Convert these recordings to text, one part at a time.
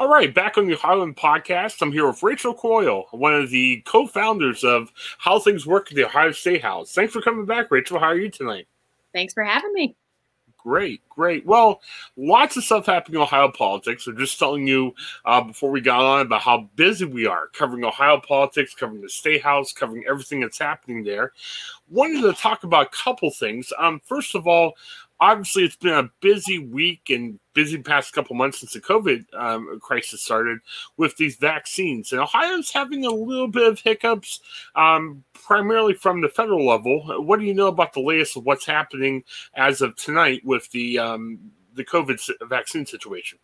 All right, back on the Ohioan podcast. I'm here with Rachel Coyle, one of the co founders of How Things Work at the Ohio State House. Thanks for coming back, Rachel. How are you tonight? Thanks for having me. Great, great. Well, lots of stuff happening in Ohio politics. I'm just telling you uh, before we got on about how busy we are covering Ohio politics, covering the state house, covering everything that's happening there. Wanted to talk about a couple things. Um, first of all, obviously it's been a busy week and busy past couple months since the COVID um, crisis started with these vaccines. And Ohio's having a little bit of hiccups, um, primarily from the federal level. What do you know about the latest of what's happening as of tonight with the um, the COVID vaccine situation?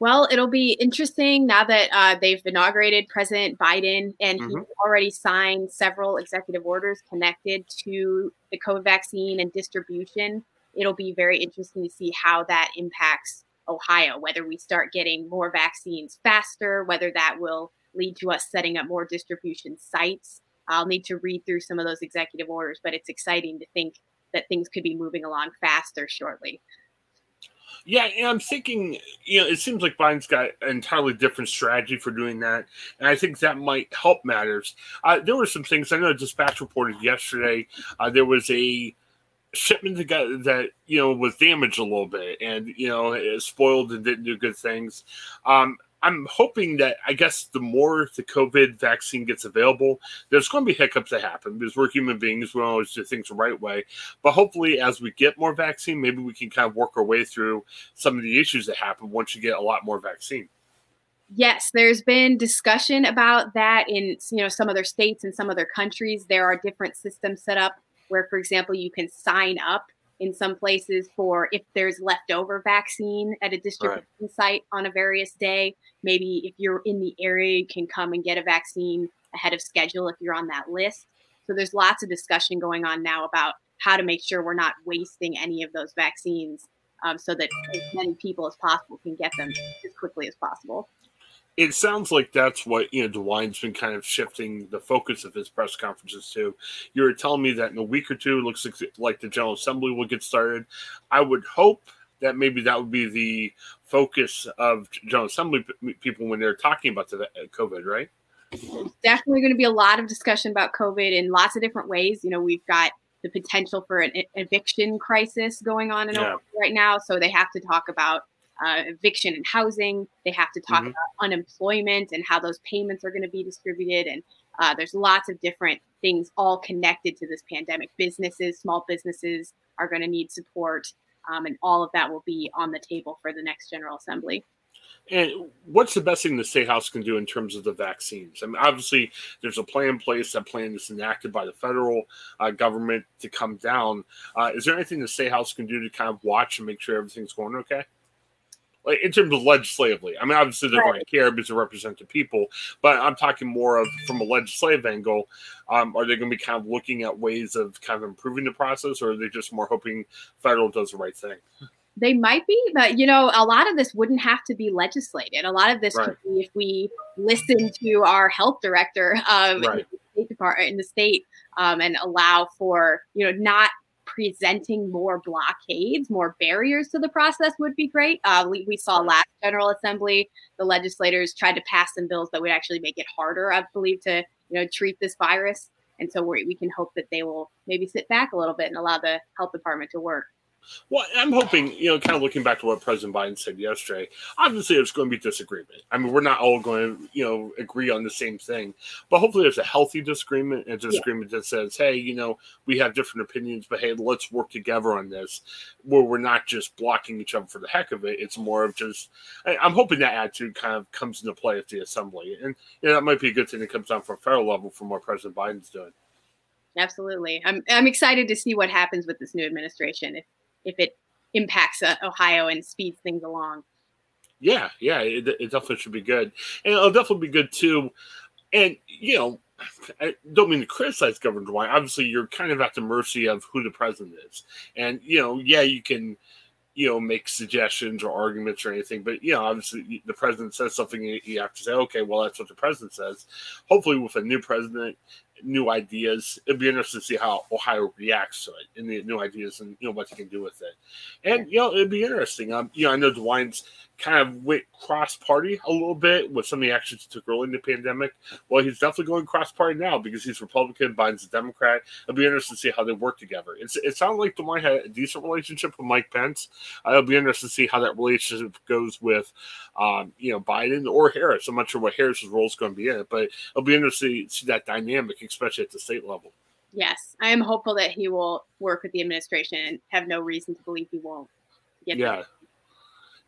Well, it'll be interesting now that uh, they've inaugurated President Biden and mm-hmm. he's already signed several executive orders connected to the COVID vaccine and distribution it'll be very interesting to see how that impacts Ohio, whether we start getting more vaccines faster, whether that will lead to us setting up more distribution sites. I'll need to read through some of those executive orders, but it's exciting to think that things could be moving along faster shortly. Yeah, and I'm thinking, you know, it seems like Biden's got an entirely different strategy for doing that, and I think that might help matters. Uh, there were some things I know. Dispatch reported yesterday. Uh, there was a shipment that that you know was damaged a little bit and you know it spoiled and didn't do good things. Um i'm hoping that i guess the more the covid vaccine gets available there's going to be hiccups that happen because we're human beings. We don't always do things the right way. But hopefully as we get more vaccine maybe we can kind of work our way through some of the issues that happen once you get a lot more vaccine. Yes, there's been discussion about that in you know some other states and some other countries. There are different systems set up where, for example, you can sign up in some places for if there's leftover vaccine at a distribution right. site on a various day. Maybe if you're in the area, you can come and get a vaccine ahead of schedule if you're on that list. So there's lots of discussion going on now about how to make sure we're not wasting any of those vaccines um, so that as many people as possible can get them as quickly as possible it sounds like that's what you know DeWine's been kind of shifting the focus of his press conferences to. You were telling me that in a week or two, it looks like the General Assembly will get started. I would hope that maybe that would be the focus of General Assembly people when they're talking about the uh, COVID, right? There's definitely going to be a lot of discussion about COVID in lots of different ways. You know, we've got the potential for an eviction crisis going on in yeah. right now, so they have to talk about uh, eviction and housing. They have to talk mm-hmm. about unemployment and how those payments are going to be distributed. And uh, there's lots of different things all connected to this pandemic. Businesses, small businesses are going to need support. Um, and all of that will be on the table for the next General Assembly. And what's the best thing the state house can do in terms of the vaccines? I mean, obviously, there's a plan in place. That plan is enacted by the federal uh, government to come down. Uh, is there anything the state house can do to kind of watch and make sure everything's going okay? Like in terms of legislatively. I mean, obviously they're right. going to care because they represent the people, but I'm talking more of from a legislative angle. Um, are they going to be kind of looking at ways of kind of improving the process, or are they just more hoping federal does the right thing? They might be, but you know, a lot of this wouldn't have to be legislated. A lot of this right. could be if we listen to our health director um, right. in the state department in the state um, and allow for you know not presenting more blockades, more barriers to the process would be great. Uh, we, we saw last General Assembly, the legislators tried to pass some bills that would actually make it harder, I believe, to you know treat this virus. And so we we can hope that they will maybe sit back a little bit and allow the health department to work. Well, I'm hoping, you know, kind of looking back to what President Biden said yesterday, obviously there's going to be disagreement. I mean, we're not all going to, you know, agree on the same thing, but hopefully there's a healthy disagreement, a disagreement yeah. that says, hey, you know, we have different opinions, but hey, let's work together on this, where we're not just blocking each other for the heck of it. It's more of just, I'm hoping that attitude kind of comes into play at the assembly. And, you know, that might be a good thing that comes down from federal level from what President Biden's doing. Absolutely. I'm, I'm excited to see what happens with this new administration. If if it impacts uh, Ohio and speeds things along. Yeah, yeah, it, it, definitely should be good, and it'll definitely be good too. And you know, I don't mean to criticize Governor DeWine. Obviously, you're kind of at the mercy of who the president is, and you know, yeah, you can, you know, make suggestions or arguments or anything, but you know, obviously, the president says something, you have to say, okay, well, that's what the president says. Hopefully, with a new president, new ideas. It'd be interesting to see how Ohio reacts to it and the new ideas and you know what they can do with it. And you know, it'd be interesting. Um, you know, I know DeWine's kind of went cross party a little bit with some of the actions he took early in the pandemic. Well, he's definitely going cross party now because he's Republican, Biden's a Democrat. It'll be interesting to see how they work together. It's, it sounds like DeWine had a decent relationship with Mike Pence. Uh, it'll be interesting to see how that relationship goes with, um, you know, Biden or Harris. I'm not sure what Harris's role is going to be in it, but it'll be interesting to see that dynamic, especially at the state level. Yes, I am hopeful that he will work with the administration and have no reason to believe he won't. yeah.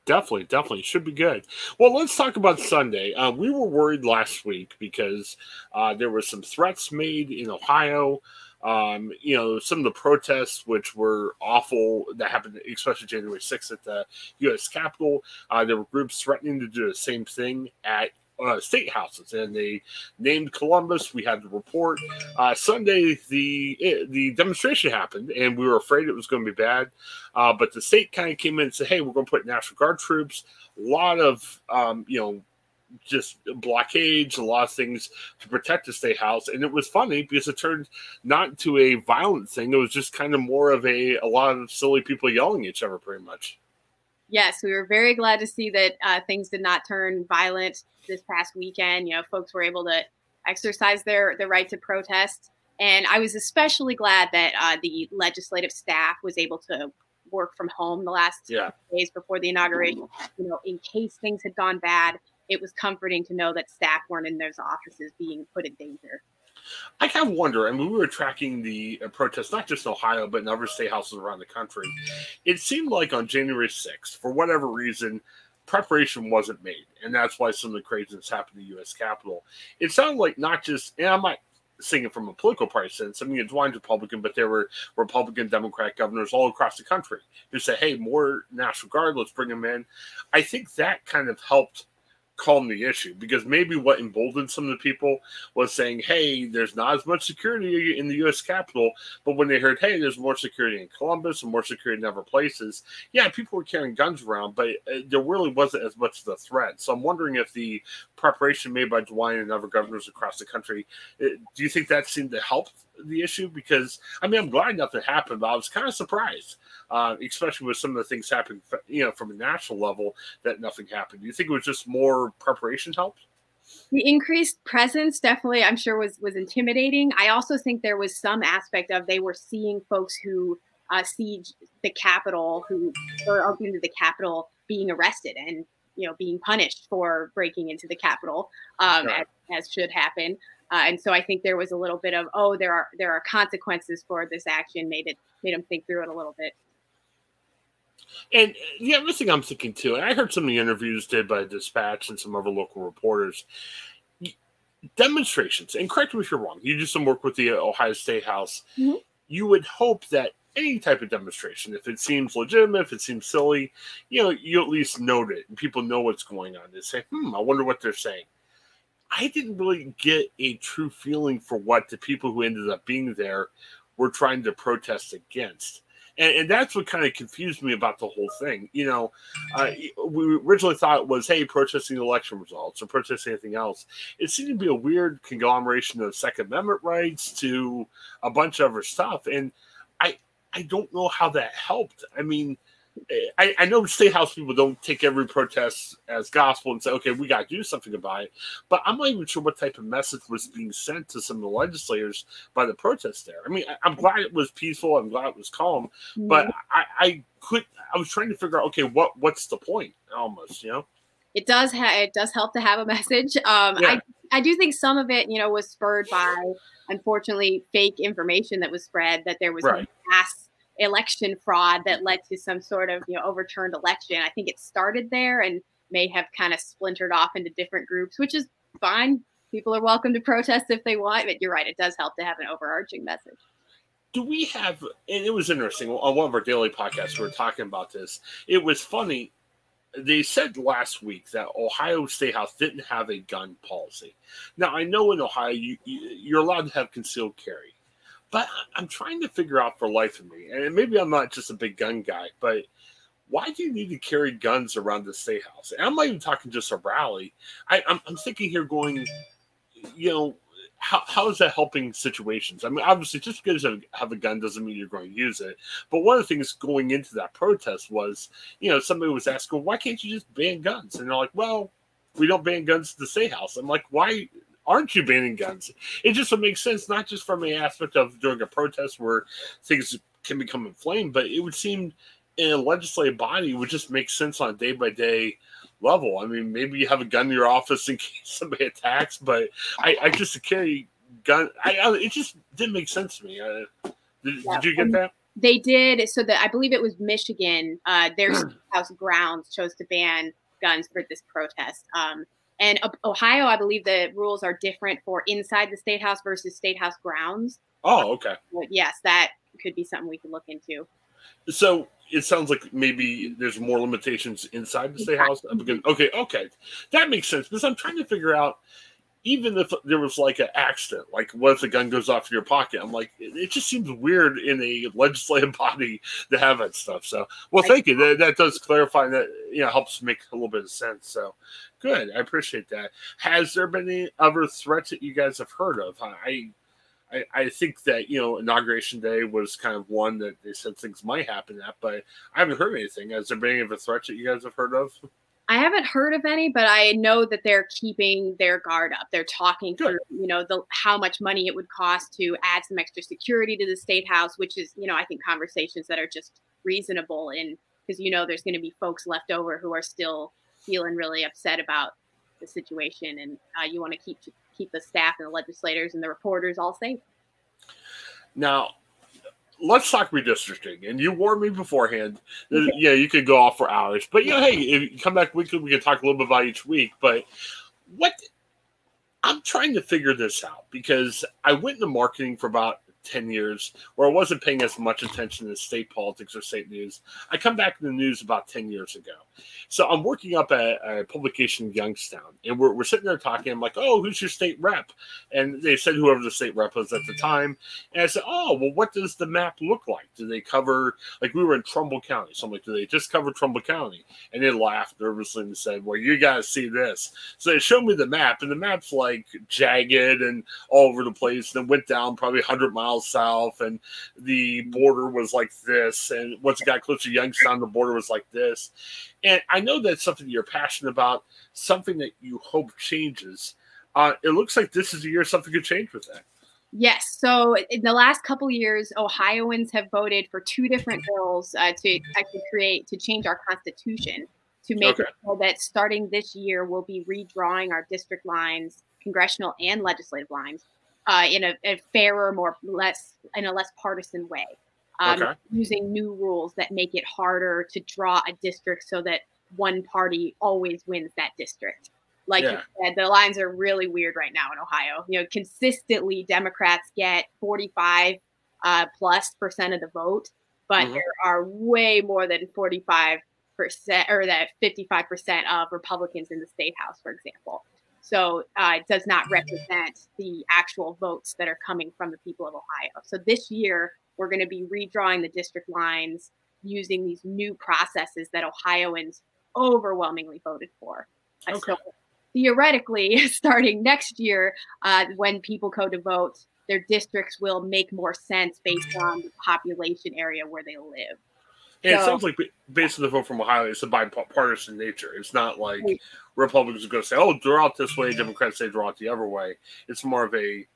Definitely, definitely should be good. Well, let's talk about Sunday. Uh, we were worried last week because uh, there were some threats made in Ohio. Um, you know, some of the protests, which were awful, that happened, especially January 6th at the U.S. Capitol. Uh, there were groups threatening to do the same thing at uh, state houses, and they named Columbus. We had the report uh, Sunday. The eh, the demonstration happened, and we were afraid it was going to be bad. Uh, but the state kind of came in and said, "Hey, we're going to put National Guard troops." A lot of um, you know just blockades, a lot of things to protect the state house. And it was funny because it turned not to a violent thing. It was just kind of more of a a lot of silly people yelling at each other, pretty much. Yes, we were very glad to see that uh, things did not turn violent this past weekend. You know, folks were able to exercise their their right to protest, and I was especially glad that uh, the legislative staff was able to work from home the last yeah. days before the inauguration. You know, in case things had gone bad, it was comforting to know that staff weren't in those offices being put in danger. I kind of wonder. I mean, we were tracking the uh, protests, not just in Ohio, but in other state houses around the country. It seemed like on January 6th, for whatever reason, preparation wasn't made, and that's why some of the craziness happened in the U.S. Capitol. It sounded like not just, and I'm not saying it from a political party sense. I mean, it's one Republican, but there were Republican, Democrat governors all across the country who said, "Hey, more National Guard, let's bring them in." I think that kind of helped calm the issue because maybe what emboldened some of the people was saying, hey, there's not as much security in the U.S. Capitol. But when they heard, hey, there's more security in Columbus and more security in other places, yeah, people were carrying guns around, but uh, there really wasn't as much of a threat. So I'm wondering if the preparation made by DeWine and other governors across the country, uh, do you think that seemed to help the issue? Because, I mean, I'm glad nothing happened, but I was kind of surprised uh, especially with some of the things happening, you know, from a national level that nothing happened. Do you think it was just more preparation helped? The increased presence definitely, I'm sure, was was intimidating. I also think there was some aspect of they were seeing folks who uh, siege the Capitol, who were open to the Capitol, being arrested and you know being punished for breaking into the Capitol, um, as, as, should happen. Uh, and so I think there was a little bit of oh, there are there are consequences for this action. Made it made them think through it a little bit. And the other thing I'm thinking too, and I heard some of the interviews did by Dispatch and some other local reporters, demonstrations, and correct me if you're wrong, you do some work with the Ohio State House. Mm-hmm. You would hope that any type of demonstration, if it seems legitimate, if it seems silly, you know, you at least note it and people know what's going on. They say, hmm, I wonder what they're saying. I didn't really get a true feeling for what the people who ended up being there were trying to protest against and, and that's what kind of confused me about the whole thing. You know, uh, we originally thought it was, hey, protesting election results or protesting anything else. It seemed to be a weird conglomeration of Second Amendment rights to a bunch of other stuff, and I I don't know how that helped. I mean I, I know state house people don't take every protest as gospel and say, okay, we got to do something about it. But I'm not even sure what type of message was being sent to some of the legislators by the protest there. I mean, I, am glad it was peaceful. I'm glad it was calm. But I, I could, I was trying to figure out, okay, what what's the point almost, you know? It does have, it does help to have a message. Um, yeah. I, I do think some of it, you know, was spurred by, unfortunately, fake information that was spread that there was right. mass election fraud that led to some sort of you know overturned election. I think it started there and may have kind of splintered off into different groups, which is fine. People are welcome to protest if they want, but you're right, it does help to have an overarching message. Do we have, and it was interesting on one of our daily podcasts, we were talking about this. It was funny. They said last week that Ohio State House didn't have a gun policy. Now, I know in Ohio, you, you're allowed to have concealed carry but I'm trying to figure out for life of me, and maybe I'm not just a big gun guy, but why do you need to carry guns around the state house? And I'm not even talking just a rally. I, I'm, I'm thinking here going, you know, how, how is that helping situations? I mean, obviously, just because you have a gun doesn't mean you're going to use it. But one of the things going into that protest was, you know, somebody was asking, why can't you just ban guns? And they're like, well, we don't ban guns at the state house. I'm like, why aren't you banning guns? It just would make sense, not just from the aspect of during a protest where things can become inflamed, but it would seem in a legislative body would just make sense on a day by day level. I mean, maybe you have a gun in your office in case somebody attacks, but I, I just carry gun. I, I, it just didn't make sense to me. Uh, did, yeah. did, you get that? They did. So that I believe it was Michigan. Uh, their house grounds chose to ban guns for this protest. Um, and Ohio, I believe the rules are different for inside the state house versus state house grounds. Oh, okay. But yes, that could be something we could look into. So it sounds like maybe there's more limitations inside the state house. Okay, okay, that makes sense. Because I'm trying to figure out, even if there was like an accident, like what if the gun goes off in your pocket? I'm like, it just seems weird in a legislative body to have that stuff. So, well, thank you. That, that does clarify. That you know helps make a little bit of sense. So, good. I appreciate that. Has there been any other threats that you guys have heard of? I I, I think that you know inauguration day was kind of one that they said things might happen at, but I haven't heard anything. Has there been any of the threats that you guys have heard of? I haven't heard of any, but I know that they're keeping their guard up. They're talking Good. through, you know, the how much money it would cost to add some extra security to the state house, which is, you know, I think conversations that are just reasonable and because you know there's going to be folks left over who are still feeling really upset about the situation, and uh, you want to keep keep the staff and the legislators and the reporters all safe. Now, let's talk redistricting. And you warned me beforehand that yeah, you could go off for hours. But you know, hey, if you come back weekly, we can talk a little bit about each week. But what I'm trying to figure this out because I went into marketing for about 10 years where I wasn't paying as much attention to state politics or state news. I come back to the news about 10 years ago. So I'm working up at a publication in Youngstown and we're, we're sitting there talking. I'm like, oh, who's your state rep? And they said whoever the state rep was at the time. And I said, oh, well, what does the map look like? Do they cover, like we were in Trumbull County. So I'm like, do they just cover Trumbull County? And they laughed nervously and said, well, you got to see this. So they showed me the map and the map's like jagged and all over the place and it went down probably 100 miles miles south, and the border was like this. And once it got closer to Youngstown, the border was like this. And I know that's something you're passionate about, something that you hope changes. Uh, it looks like this is a year something could change with that. Yes. So in the last couple years, Ohioans have voted for two different bills uh, to actually create to change our constitution to make okay. it so that starting this year we'll be redrawing our district lines, congressional and legislative lines, uh, in a, a, fairer, more less in a less partisan way. Um, okay. Using new rules that make it harder to draw a district so that one party always wins that district. Like yeah. you said, the lines are really weird right now in Ohio. You know, consistently Democrats get 45 uh, plus percent of the vote, but mm-hmm. there are way more than 45 percent or that 55 percent of Republicans in the state house, for example. So uh, it does not represent the actual votes that are coming from the people of Ohio. So this year, we're going to be redrawing the district lines using these new processes that Ohioans overwhelmingly voted for. Okay. So theoretically, starting next year, uh, when people go to vote, their districts will make more sense based on the population area where they live. And it sounds like based on the vote from Ohio, it's a bipartisan nature. It's not like Republicans are going to say, "Oh, draw out this way," Democrats say, "Draw out the other way." It's more of a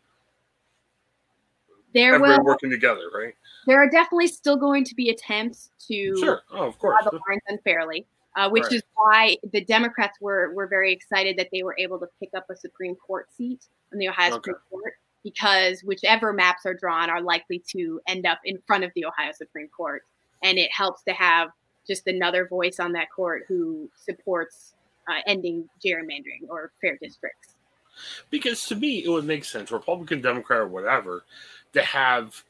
there everybody will, working together, right? There are definitely still going to be attempts to sure, oh, of course, draw the lines unfairly, uh, which right. is why the Democrats were were very excited that they were able to pick up a Supreme Court seat in the Ohio okay. Supreme Court because whichever maps are drawn are likely to end up in front of the Ohio Supreme Court, and it helps to have just another voice on that court who supports uh, ending gerrymandering or fair districts. Because to me, it would make sense, Republican, Democrat, or whatever, to have.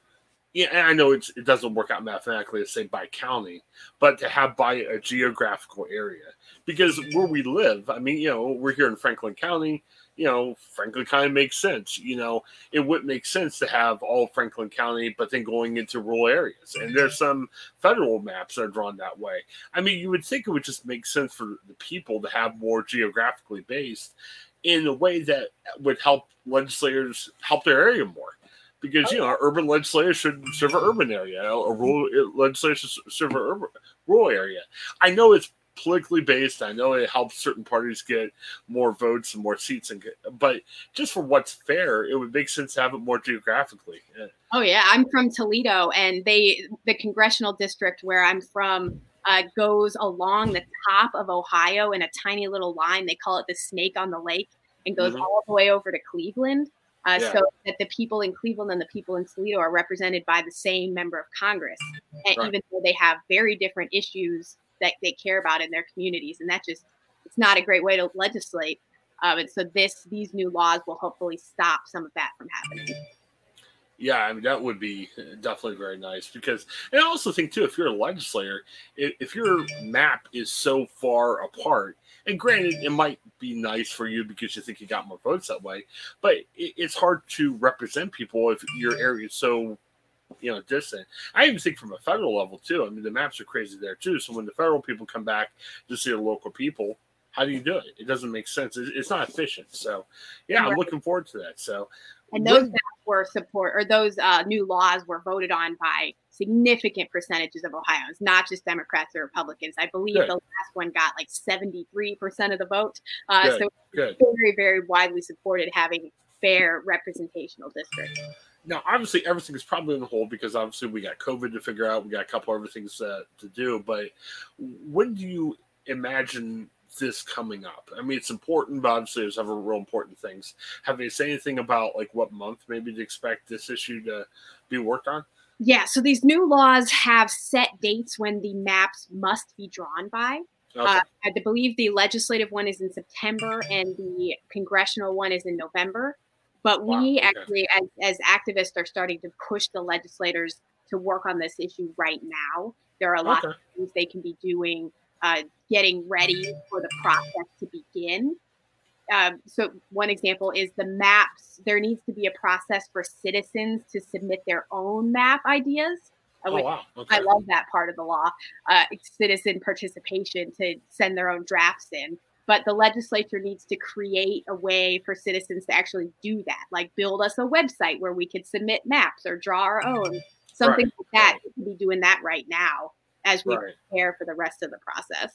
Yeah, and I know it doesn't work out mathematically to say by county, but to have by a geographical area. Because where we live, I mean, you know, we're here in Franklin County you know, Franklin County makes sense. You know, it wouldn't make sense to have all Franklin County, but then going into rural areas. And there's some federal maps that are drawn that way. I mean, you would think it would just make sense for the people to have more geographically based. in a way that would help legislators help their area more. Because you know, urban legislators should serve an urban area, a rural eh, legislators serve an urban, rural area. I know it's politically based. I know it helps certain parties get more votes and more seats, and but just for what's fair, it would make sense to have it more geographically. Oh yeah, I'm from Toledo, and they the congressional district where I'm from uh, goes along the top of Ohio in a tiny little line. They call it the snake on the lake, and goes mm-hmm. all the way over to Cleveland. Uh, yeah. So that the people in Cleveland and the people in Toledo are represented by the same member of Congress, and right. even though they have very different issues that they care about in their communities, and that just it's not a great way to legislate. Um, and so this these new laws will hopefully stop some of that from happening. Yeah, I mean that would be definitely very nice because, and I also think too, if you're a legislator, if, your map is so far apart, and granted, it might be nice for you because you think you got more votes that way, but it, it's hard to represent people if your area is so you know distant. I even think from a federal level too. I mean, the maps are crazy there too. So when the federal people come back to see the local people, how do you do it? It doesn't make sense. It's not efficient. So, yeah, I'm looking forward to that. So, and those when, were support or those uh, new laws were voted on by significant percentages of Ohioans, not just Democrats or Republicans. I believe good. the last one got like 73% of the vote. Uh, good. So, good. very, very widely supported having fair representational districts. Now, obviously, everything is probably on hold because obviously we got COVID to figure out. We got a couple other things uh, to do. But when do you imagine this coming up? I mean, it's important, but obviously, there's other real important things. Have they said anything about like what month maybe to expect this issue to be worked on? Yeah, so these new laws have set dates when the maps must be drawn by. Okay. Uh, I believe the legislative one is in September and the congressional one is in November. But wow, we okay. actually, as, as activists, are starting to push the legislators to work on this issue right now. There are a lot okay. of things they can be doing, uh, getting ready for the process to begin. Um, so, one example is the maps. There needs to be a process for citizens to submit their own map ideas. Uh, oh, wow. okay. I love that part of the law, uh, citizen participation to send their own drafts in but the legislature needs to create a way for citizens to actually do that like build us a website where we could submit maps or draw our own something right. like that we could be doing that right now as we right. prepare for the rest of the process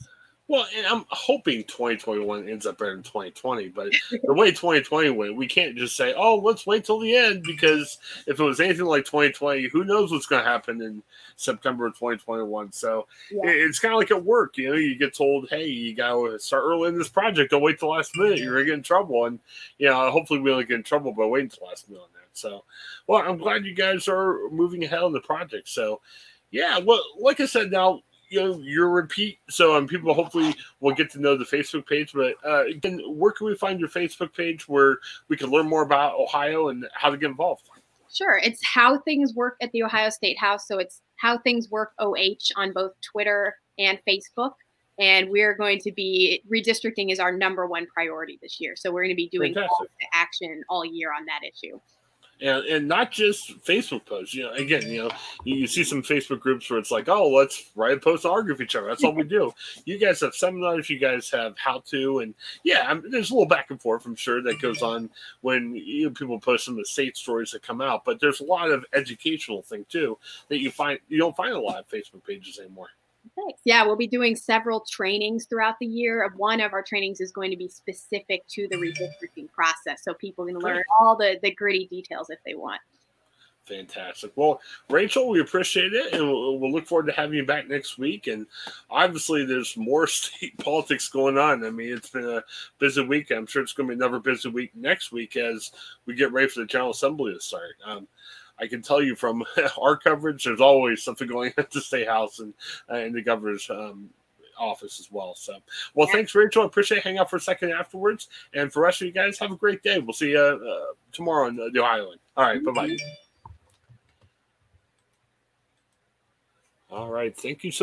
well, and I'm hoping 2021 ends up better than 2020, but the way 2020 went, we can't just say, "Oh, let's wait till the end," because if it was anything like 2020, who knows what's going to happen in September of 2021? So yeah. it's kind of like at work, you know, you get told, "Hey, you got to start early in this project. Don't wait till the last minute. You're going to get in trouble." And you know, hopefully, we don't get in trouble by waiting till last minute on that. So, well, I'm glad you guys are moving ahead on the project. So, yeah, well, like I said, now you know your repeat. So um, people hopefully will get to know the facebook page but uh, again where can we find your facebook page where we can learn more about ohio and how to get involved? Sure. It's how things work at the ohio state house. So it's how things work oh on both twitter and facebook. And we're going to be redistricting is our number one priority this year. So we're going to be doing action all year on that issue and and not just Facebook posts. You know, again, you know, you, you, see some Facebook groups where it's like, oh, let's write a post argue with each other. That's all we do. You guys have seminars. You guys have how to, and yeah, I'm, there's a little back and forth. I'm sure that goes on when you know, people post some of the state stories that come out. But there's a lot of educational thing too that you find you don't find a lot of Facebook pages anymore. Thanks. Yeah, we'll be doing several trainings throughout the year. One of our trainings is going to be specific to the redistricting process, so people can learn all the the gritty details if they want. Fantastic. Well, Rachel, we appreciate it, and we'll, we'll, look forward to having you back next week. And obviously, there's more state politics going on. I mean, it's been a busy week. I'm sure it's going to be another busy week next week as we get ready for the General Assembly to start. Um, I can tell you from our coverage, there's always something going on at the State House and uh, in the governor's um, office as well. So, well, thanks, Rachel. I appreciate hanging out for a second afterwards. And for the rest of you guys, have a great day. We'll see you uh, tomorrow on the Ohioan. All right, bye bye. All right, thank you so.